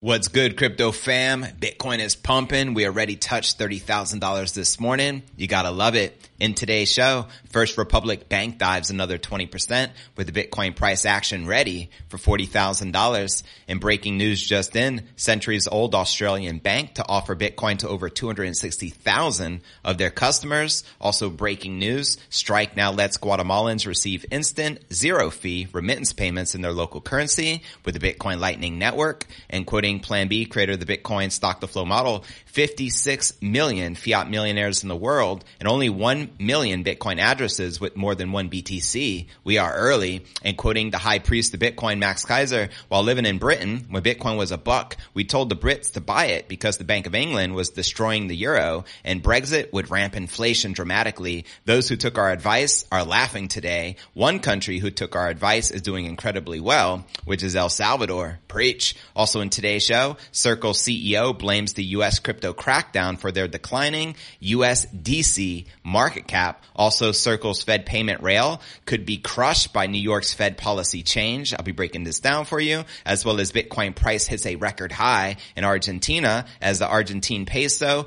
What's good, crypto fam? Bitcoin is pumping. We already touched $30,000 this morning. You gotta love it. In today's show, First Republic Bank dives another 20% with the Bitcoin price action ready for $40,000. In breaking news just in, centuries old Australian bank to offer Bitcoin to over 260,000 of their customers. Also breaking news, Strike now lets Guatemalans receive instant zero fee remittance payments in their local currency with the Bitcoin Lightning Network and quoting Plan B, creator of the Bitcoin stock to flow model, 56 million fiat millionaires in the world and only 1 million Bitcoin addresses with more than one BTC. We are early and quoting the high priest of Bitcoin, Max Keiser, while living in Britain when Bitcoin was a buck, we told the Brits to buy it because the Bank of England was destroying the euro and Brexit would ramp inflation dramatically. Those who took our advice are laughing today. One country who took our advice is doing incredibly well, which is El Salvador. Preach. Also in today's show, Circle CEO blames the U.S. crypto crackdown for their declining USDC market cap. Also, Circle's Fed payment rail could be crushed by New York's Fed policy change. I'll be breaking this down for you, as well as Bitcoin price hits a record high in Argentina as the Argentine peso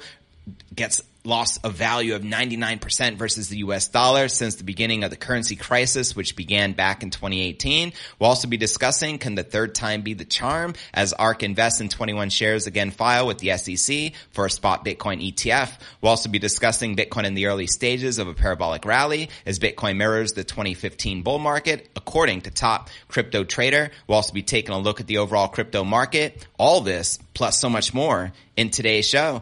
gets loss of value of 99% versus the US dollar since the beginning of the currency crisis, which began back in 2018. We'll also be discussing can the third time be the charm as ARK invests in 21 shares again file with the SEC for a spot Bitcoin ETF. We'll also be discussing Bitcoin in the early stages of a parabolic rally as Bitcoin mirrors the 2015 bull market, according to top crypto trader. We'll also be taking a look at the overall crypto market. All this plus so much more in today's show.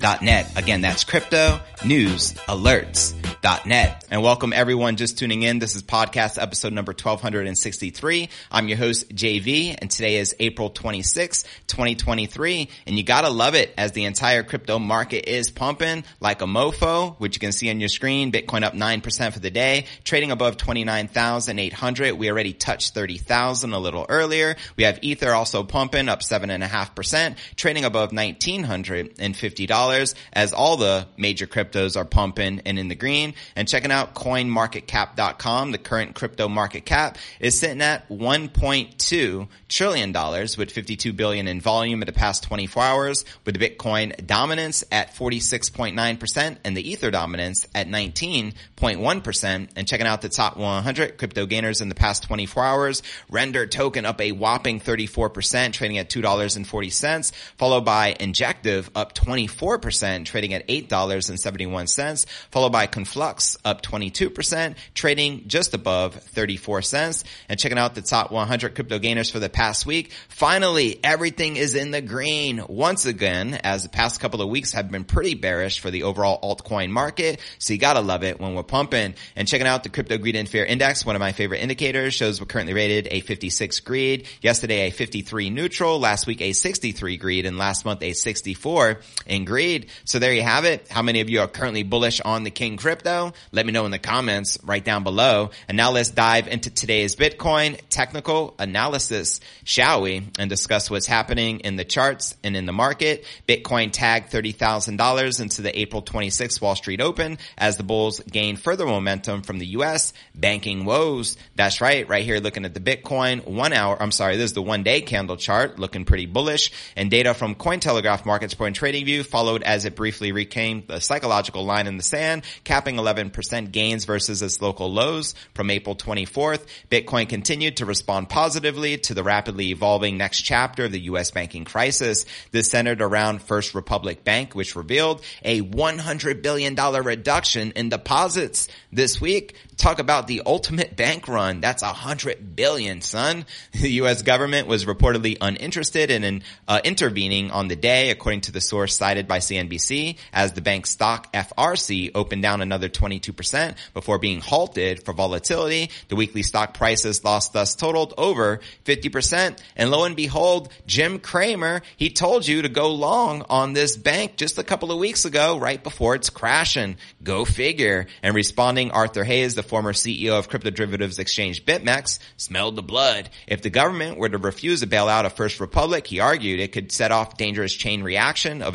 alerts.net. Again, that's crypto news alerts.net. And welcome everyone just tuning in. This is podcast episode number 1263. I'm your host, JV, and today is April 26, 2023. And you gotta love it as the entire crypto market is pumping like a mofo, which you can see on your screen. Bitcoin up 9% for the day, trading above 29,800. We already touched 30,000 a little earlier. We have Ether also pumping up 7.5%, trading above $1,950 as all the major cryptos are pumping and in the green. And checking out coinmarketcap.com, the current crypto market cap is sitting at 1.2 trillion dollars with 52 billion in volume in the past 24 hours with the Bitcoin dominance at 46.9% and the Ether dominance at 19.1% and checking out the top 100 crypto gainers in the past 24 hours. Render token up a whopping 34%, trading at $2.40, followed by Injective up 24%, trading at $8.71, followed by Conflux up 22%, trading just above 34 cents. And checking out the top 100 crypto gainers for the past week. Finally, everything is in the green once again, as the past couple of weeks have been pretty bearish for the overall altcoin market. So you gotta love it when we're pumping and checking out the crypto Greed and Fear Index, one of my favorite indicators, shows we're currently rated a 56 greed. Yesterday a 53 neutral, last week a 63 greed, and last month a 64 in greed. So there you have it. How many of you are currently bullish on the King Crypto? Let me know in the comments right down below. And now let's dive into today's Bitcoin technical analysis, shall we? And discuss what's happening in the charts and in the market. Bitcoin tagged $30,000 into the April 26th Wall Street Open as the bulls gain further momentum from the US banking woes. That's right. Right here looking at the Bitcoin one hour. I'm sorry. This is the one day candle chart looking pretty bullish and data from Cointelegraph market support and trading view followed as it briefly recame the psychological line in the sand, capping 11% gains versus its local lows from April 24th. Bitcoin continued to respond positively to the rapidly evolving next chapter of the U.S. banking crisis. This centered around First Republic Bank, which revealed a $100 billion reduction in deposits this week. Talk about the ultimate bank run. That's a hundred billion, son. The U.S. government was reportedly uninterested in uh, intervening on the day, according to the source cited by CNBC, as the bank stock FRC opened down another 22% before being halted for volatility. The weekly stock prices lost thus totaled over 50%. And lo and behold, Jim Cramer, he told you to go long on this bank just a couple of weeks ago, right before it's crashing. Go figure. And responding, Arthur Hayes, the former CEO of crypto derivatives exchange BitMEX, smelled the blood. If the government were to refuse a bailout of First Republic, he argued it could set off dangerous chain reaction of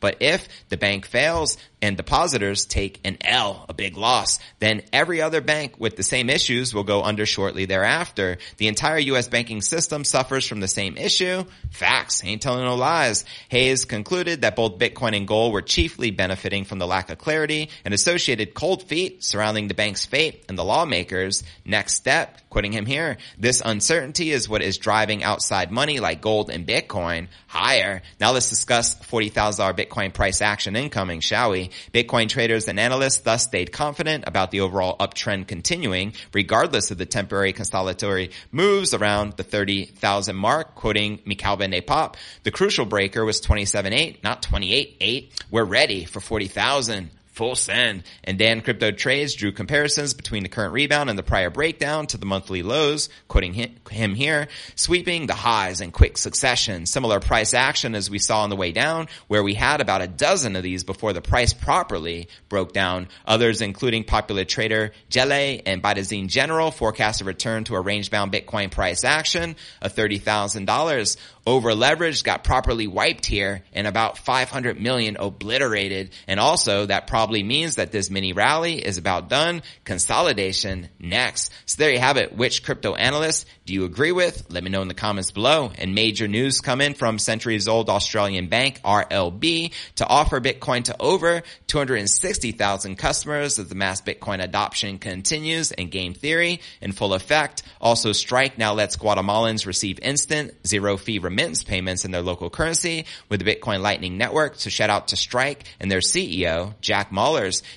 But if the bank fails, and depositors take an L, a big loss, then every other bank with the same issues will go under shortly thereafter. The entire U.S. banking system suffers from the same issue. Facts, ain't telling no lies. Hayes concluded that both Bitcoin and gold were chiefly benefiting from the lack of clarity and associated cold feet surrounding the bank's fate and the lawmakers. Next step, quoting him here, this uncertainty is what is driving outside money like gold and Bitcoin higher. Now let's discuss $40,000 Bitcoin price action incoming, shall we? Bitcoin traders and analysts thus stayed confident about the overall uptrend continuing, regardless of the temporary consolidatory moves around the 30,000 mark, quoting de Poppe. The crucial breaker was 27.8, not 28.8. We're ready for 40,000 full send. And Daan Crypto Trades drew comparisons between the current rebound and the prior breakdown to the monthly lows, quoting him here, sweeping the highs in quick succession. Similar price action as we saw on the way down, where we had about a dozen of these before the price properly broke down. Others, including popular trader Gele and Byzantine General, forecast a return to a range-bound Bitcoin price action of $30,000 over leveraged, got properly wiped here, and about 500 million obliterated. And also that probably means that this mini rally is about done. Consolidation next. So there you have it. Which crypto analyst do you agree with? Let me know in the comments below. And major news coming from centuries old Australian bank RLB to offer Bitcoin to over 260,000 customers as the mass Bitcoin adoption continues and game theory in full effect. Also Strike now lets Guatemalans receive instant zero fee remittance payments in their local currency with the Bitcoin Lightning Network. So shout out to Strike and their CEO, Jack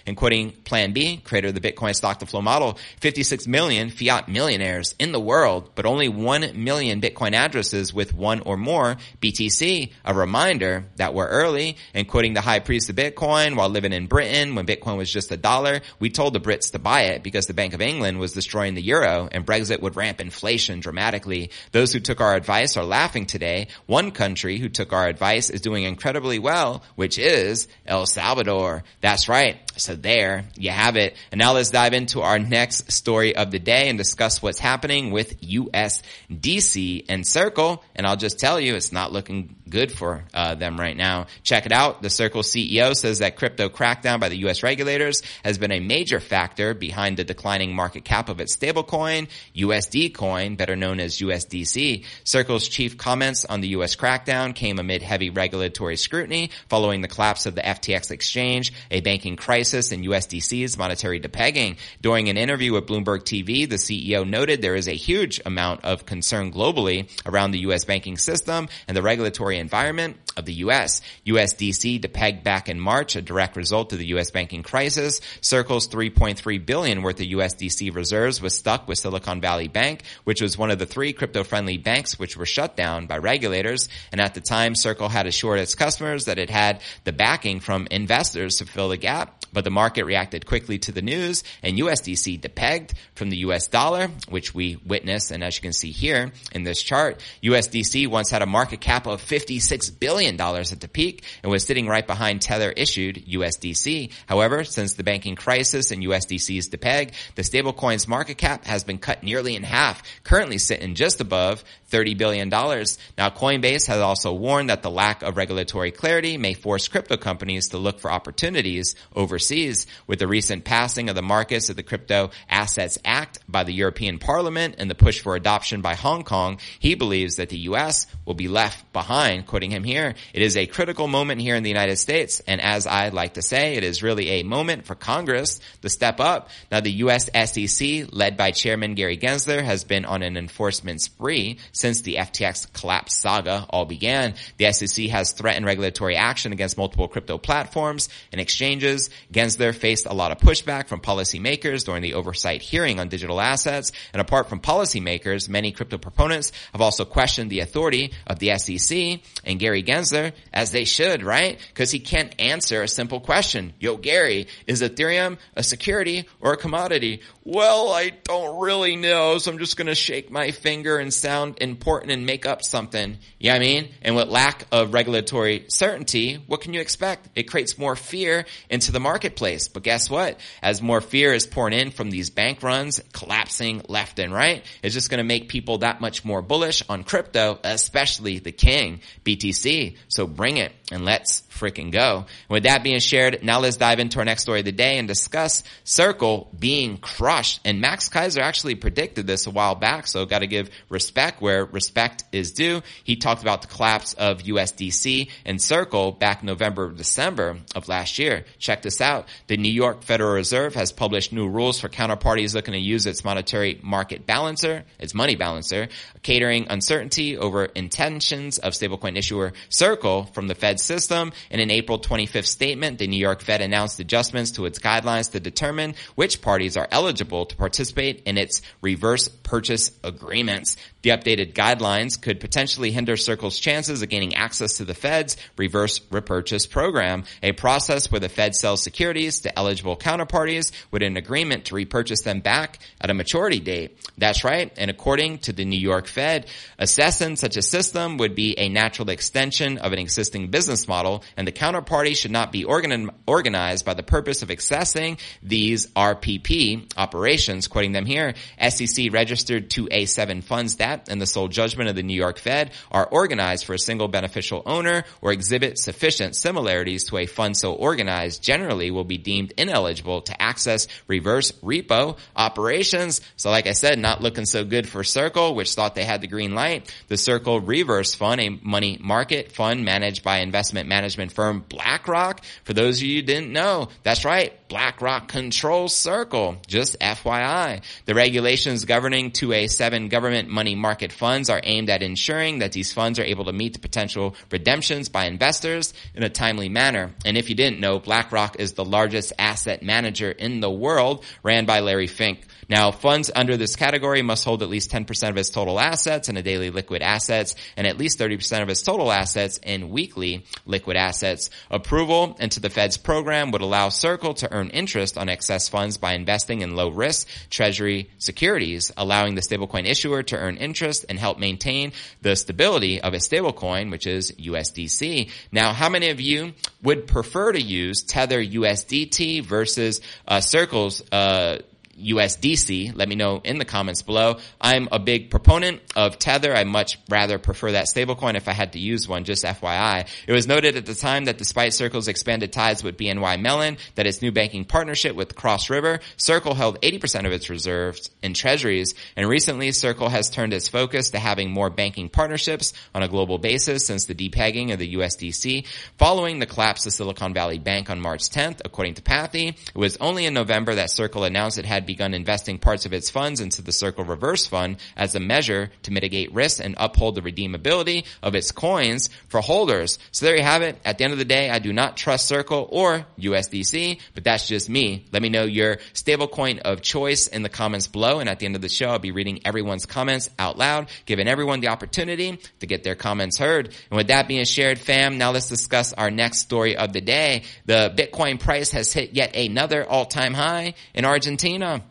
And quoting Plan B, creator of the Bitcoin stock to flow model, 56 million fiat millionaires in the world, but only 1 million Bitcoin addresses with one or more BTC. A reminder that we're early and quoting the high priest of Bitcoin while living in Britain when Bitcoin was just a dollar. We told the Brits to buy it because the Bank of England was destroying the euro and Brexit would ramp inflation dramatically. Those who took our advice are laughing today today, one country who took our advice is doing incredibly well, which is El Salvador. That's right. So there you have it. And now let's dive into our next story of the day and discuss what's happening with USDC and Circle. And I'll just tell you, it's not looking good for uh, them right now. Check it out. The Circle CEO says that crypto crackdown by the U.S. regulators has been a major factor behind the declining market cap of its stablecoin, USD coin, better known as USDC. Circle's chief comments on the U.S. crackdown came amid heavy regulatory scrutiny following the collapse of the FTX exchange, a banking crisis, and USDC's monetary depegging. During an interview with Bloomberg TV, the CEO noted there is a huge amount of concern globally around the U.S. banking system and the regulatory environment of the U.S. USDC depegged back in March, a direct result of the U.S. banking crisis. Circle's 3.3 billion worth of USDC reserves was stuck with Silicon Valley Bank, which was one of the three crypto-friendly banks which were shut down by regulators. And at the time, Circle had assured its customers that it had the backing from investors to fill the gap. But the market reacted quickly to the news and USDC depegged from the US dollar, which we witness. And as you can see here in this chart, USDC once had a market cap of 56 billion dollars at the peak and was sitting right behind Tether issued USDC. However, since the banking crisis and USDC's depeg, the stablecoin's market cap has been cut nearly in half, currently sitting just above $30 billion. Now, Coinbase has also warned that the lack of regulatory clarity may force crypto companies to look for opportunities overseas. With the recent passing of the Markets of the Crypto Assets Act by the European Parliament and the push for adoption by Hong Kong, he believes that the U.S. will be left behind line, quoting him here, it is a critical moment here in the United States. And as I like to say, it is really a moment for Congress to step up. Now the U.S. SEC, led by Chairman Gary Gensler, has been on an enforcement spree since the FTX collapse saga all began. The SEC has threatened regulatory action against multiple crypto platforms and exchanges. Gensler faced a lot of pushback from policymakers during the oversight hearing on digital assets. And apart from policymakers, many crypto proponents have also questioned the authority of the SEC and Gary Gensler, as they should, right? Because he can't answer a simple question. Yo, Gary, is Ethereum a security or a commodity? Well, I don't really know, so I'm just gonna shake my finger and sound important and make up something. You know what I mean? And with lack of regulatory certainty, what can you expect? It creates more fear into the marketplace. But guess what? As more fear is pouring in from these bank runs collapsing left and right, it's just gonna make people that much more bullish on crypto, especially the king, BTC. So bring it and let's freaking go. With that being shared, now let's dive into our next story of the day and discuss Circle being crushed. And Max Keiser actually predicted this a while back, so got to give respect where respect is due. He talked about the collapse of USDC and Circle back November, December of last year. Check this out. The New York Federal Reserve has published new rules for counterparties looking to use its monetary market balancer, its money balancer, catering uncertainty over intentions of stablecoin issuer Circle from the Fed system in an April 25th statement, the New York Fed announced adjustments to its guidelines to determine which parties are eligible to participate in its reverse purchase agreements. The updated guidelines could potentially hinder Circle's chances of gaining access to the Fed's reverse repurchase program, a process where the Fed sells securities to eligible counterparties with an agreement to repurchase them back at a maturity date. That's right. And according to the New York Fed, assessing such a system would be a natural extension of an existing business model and the counterparty should not be organ- organized by the purpose of accessing these RPP operations. Quoting them here, SEC registered 2A7 funds that, in the sole judgment of the New York Fed, are organized for a single beneficial owner or exhibit sufficient similarities to a fund so organized generally will be deemed ineligible to access reverse repo operations. So like I said, not looking so good for Circle, which thought they had the green light. The Circle Reserve Fund, a money market fund managed by investment management firm BlackRock. For those of you who didn't know, that's right. BlackRock controls Circle. Just FYI. The regulations governing 2A7 government money market funds are aimed at ensuring that these funds are able to meet the potential redemptions by investors in a timely manner. And if you didn't know, BlackRock is the largest asset manager in the world, ran by Larry Fink. Now, funds under this category must hold at least 10% of its total assets in a daily liquid assets and at least 30% of its total assets in weekly liquid assets. Approval into the Fed's program would allow Circle to earn interest on excess funds by investing in low risk treasury securities, allowing the stablecoin issuer to earn interest and help maintain the stability of a stablecoin, which is USDC. Now, how many of you would prefer to use Tether USDT versus uh, Circle's uh, USDC. Let me know in the comments below. I'm a big proponent of Tether. I much rather prefer that stablecoin if I had to use one, just FYI. It was noted at the time that despite Circle's expanded ties with BNY Mellon, that its new banking partnership with Cross River, Circle held 80% of its reserves in treasuries. And recently, Circle has turned its focus to having more banking partnerships on a global basis since the depegging of the USDC. Following the collapse of Silicon Valley Bank on March 10th, according to Pathy, it was only in November that Circle announced it had begun investing parts of its funds into the Circle Reserve Fund as a measure to mitigate risk and uphold the redeemability of its coins for holders. So there you have it. At the end of the day, I do not trust Circle or USDC, but that's just me. Let me know your stablecoin of choice in the comments below. And at the end of the show, I'll be reading everyone's comments out loud, giving everyone the opportunity to get their comments heard. And with that being shared, fam, now let's discuss our next story of the day. The Bitcoin price has hit yet another all-time high in Argentina.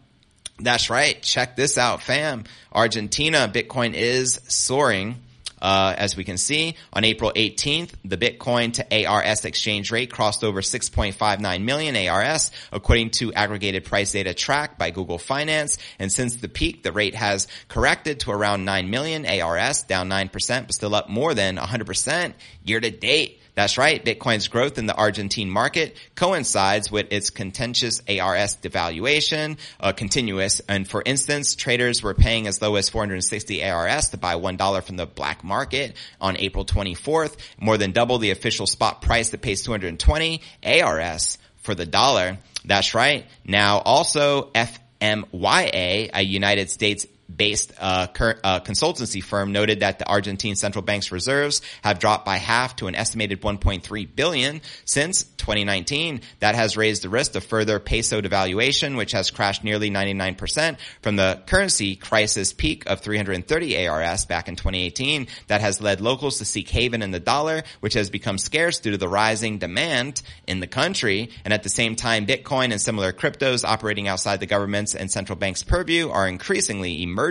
That's right. Check this out, fam. Argentina Bitcoin is soaring. Uh, as we can see, on April 18th, the Bitcoin to ARS exchange rate crossed over 6.59 million ARS, according to aggregated price data tracked by Google Finance. And since the peak, the rate has corrected to around 9 million ARS, down 9%, but still up more than 100% year to date. That's right. Bitcoin's growth in the Argentine market coincides with its contentious ARS devaluation, uh, continuous. And for instance, traders were paying as low as 460 ARS to buy $1 from the black market on April 24th, more than double the official spot price that pays 220 ARS for the dollar. That's right. Now also FMYA, a United States based uh, cur- uh, consultancy firm noted that the Argentine central bank's reserves have dropped by half to an estimated 1.3 billion since 2019. That has raised the risk of further peso devaluation, which has crashed nearly 99% from the currency crisis peak of 330 ARS back in 2018. That has led locals to seek haven in the dollar, which has become scarce due to the rising demand in the country. And at the same time, Bitcoin and similar cryptos operating outside the government's and central bank's purview are increasingly emerging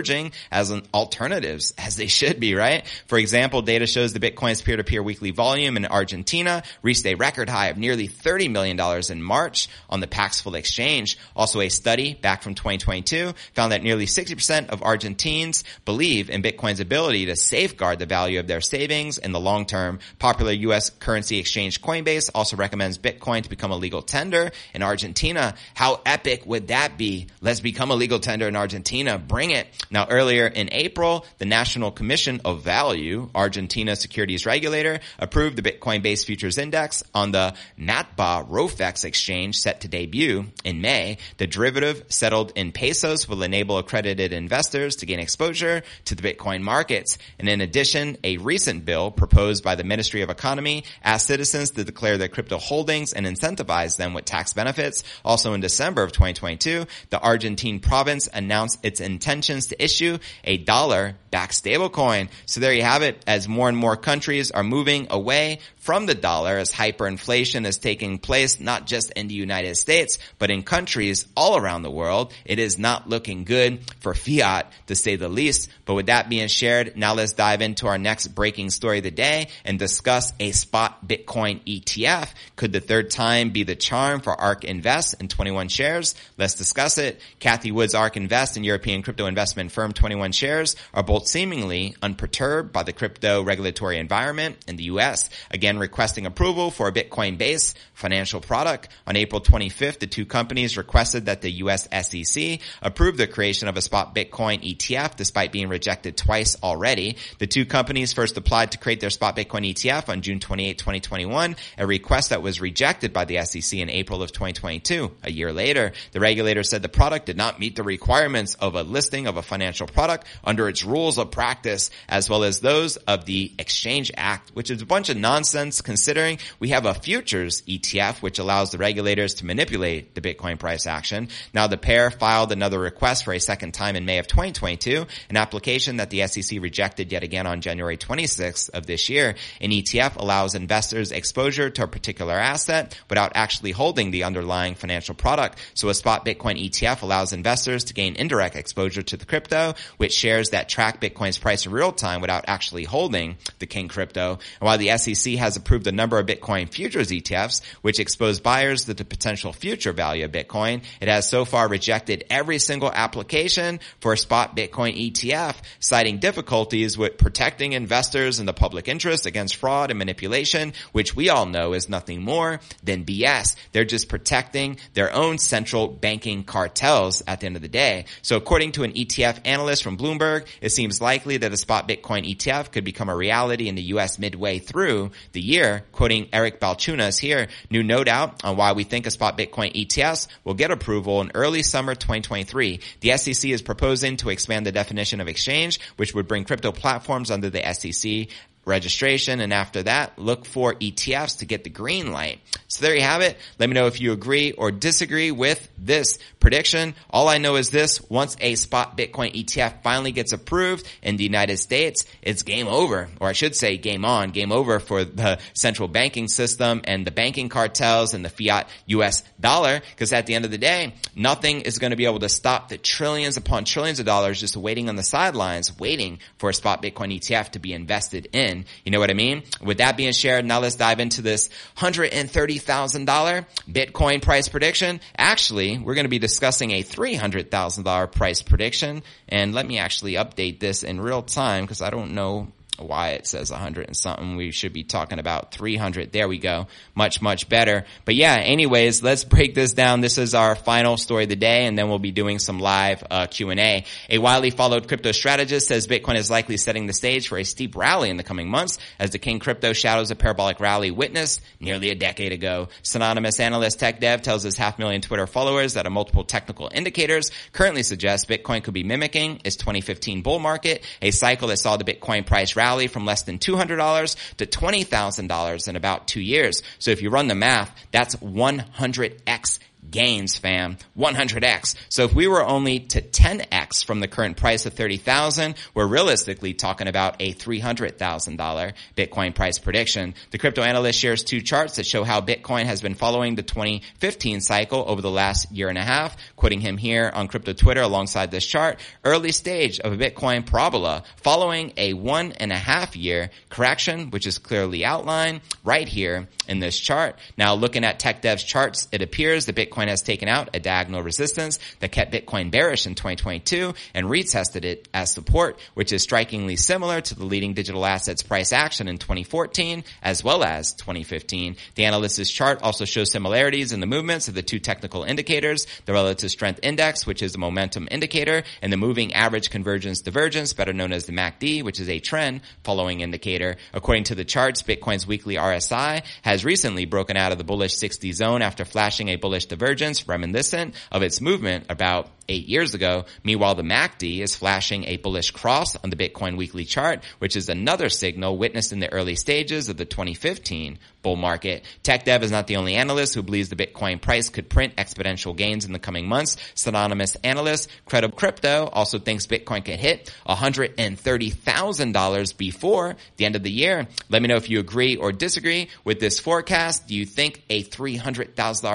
as an alternatives, as they should be, right? For example, data shows the Bitcoin's peer-to-peer weekly volume in Argentina reached a record high of nearly $30 million in March on the Paxful exchange. Also a study back from 2022 found that nearly 60% of Argentines believe in Bitcoin's ability to safeguard the value of their savings in the long term. Popular U.S. currency exchange Coinbase also recommends Bitcoin to become a legal tender in Argentina. How epic would that be? Let's become a legal tender in Argentina. Bring it. Now earlier in April, the National Commission of Value, Argentina securities regulator, approved the Bitcoin based futures index on the Matba Rofex exchange set to debut in May. The derivative settled in pesos will enable accredited investors to gain exposure to the Bitcoin markets. And in addition, a recent bill proposed by the Ministry of Economy asked citizens to declare their crypto holdings and incentivize them with tax benefits. Also in December of 2022, the Argentine province announced its intentions to issue a dollar backed stablecoin. So there you have it. As more and more countries are moving away from the dollar as hyperinflation is taking place not just in the United States, but in countries all around the world. It is not looking good for fiat to say the least. But with that being shared, now let's dive into our next breaking story of the day and discuss a spot Bitcoin ETF. Could the third time be the charm for ARK Invest and 21 shares? Let's discuss it. Cathie Wood's ARK Invest and European crypto investment firm 21 shares are both seemingly unperturbed by the crypto regulatory environment in the US. Again, began requesting approval for a Bitcoin-based financial product. On April 25th, the two companies requested that the U.S. SEC approve the creation of a spot Bitcoin ETF despite being rejected twice already. The two companies first applied to create their spot Bitcoin ETF on June 28, 2021, a request that was rejected by the SEC in April of 2022. A year later, the regulator said the product did not meet the requirements of a listing of a financial product under its rules of practice, as well as those of the Exchange Act, which is a bunch of nonsense sense considering we have a futures ETF which allows the regulators to manipulate the Bitcoin price action. Now the pair filed another request for a second time in May of 2022, an application that the SEC rejected yet again on January 26th of this year. An ETF allows investors exposure to a particular asset without actually holding the underlying financial product. So a spot Bitcoin ETF allows investors to gain indirect exposure to the crypto, which shares that track Bitcoin's price in real time without actually holding the King crypto. And while the SEC has has approved a number of Bitcoin futures ETFs, which expose buyers to the potential future value of Bitcoin. It has so far rejected every single application for a spot Bitcoin ETF, citing difficulties with protecting investors and the public interest against fraud and manipulation, which we all know is nothing more than BS. They're just protecting their own central banking cartels at the end of the day. So according to an ETF analyst from Bloomberg, it seems likely that a spot Bitcoin ETF could become a reality in the US midway through the year, quoting Eric Balchunas here, new note out on why we think a spot Bitcoin ETFs will get approval in early summer 2023. The SEC is proposing to expand the definition of exchange, which would bring crypto platforms under the SEC registration. And after that, look for ETFs to get the green light. So there you have it. Let me know if you agree or disagree with this prediction. All I know is this. Once a spot Bitcoin ETF finally gets approved in the United States, it's game over. Or I should say game on, game over for the central banking system and the banking cartels and the fiat US dollar. Cause at the end of the day, nothing is going to be able to stop the trillions upon trillions of dollars just waiting on the sidelines, waiting for a spot Bitcoin ETF to be invested in in. You know what I mean? With that being shared, now let's dive into this $130,000 Bitcoin price prediction. Actually, we're going to be discussing a $300,000 price prediction. And let me actually update this in real time because I don't know why it says 100 and something. We should be talking about 300. There we go. Much, much better. But yeah, anyways, let's break this down. This is our final story of the day, and then we'll be doing some live uh, Q&A. A widely followed crypto strategist says Bitcoin is likely setting the stage for a steep rally in the coming months as the King Crypto shadows a parabolic rally witnessed nearly a decade ago. Synonymous analyst TechDev tells his half million Twitter followers that a multiple technical indicators currently suggest Bitcoin could be mimicking its 2015 bull market, a cycle that saw the Bitcoin price rally from less than $200 to $20,000 in about two years. So if you run the math, that's 100x gains, fam. 100x. So if we were only to 10x from the current price of 30,000, we're realistically talking about a $300,000 Bitcoin price prediction. The crypto analyst shares two charts that show how Bitcoin has been following the 2015 cycle over the last year and a half, quoting him here on crypto Twitter alongside this chart, early stage of a Bitcoin parabola following a one and a half year correction, which is clearly outlined right here in this chart. Now looking at TechDev's charts, it appears the Bitcoin has taken out a diagonal resistance that kept Bitcoin bearish in 2022 and retested it as support, which is strikingly similar to the leading digital assets price action in 2014 as well as 2015. The analyst's chart also shows similarities in the movements of the two technical indicators, the relative strength index, which is a momentum indicator, and the moving average convergence divergence, better known as the MACD, which is a trend following indicator. According to the charts, Bitcoin's weekly RSI has recently broken out of the bullish 60 zone after flashing a bullish divergence reminiscent of its movement about eight years ago. Meanwhile, the MACD is flashing a bullish cross on the Bitcoin weekly chart, which is another signal witnessed in the early stages of the 2015 bull market. TechDev is not the only analyst who believes the Bitcoin price could print exponential gains in the coming months. Synonymous analyst Credible Crypto also thinks Bitcoin can hit $130,000 before the end of the year. Let me know if you agree or disagree with this forecast. Do you think a $300,000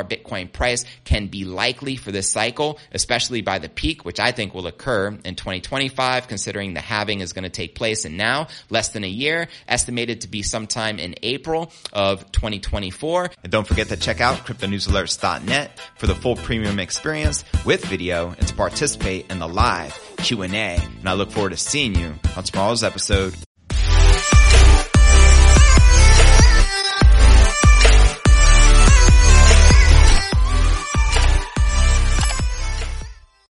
Bitcoin price can be likely for this cycle, especially by the peak, which I think will occur in 2025, considering the halving is going to take place in now less than a year, estimated to be sometime in April of 2024. And don't forget to check out cryptonewsalerts.net for the full premium experience with video and to participate in the live Q&A. And I look forward to seeing you on tomorrow's episode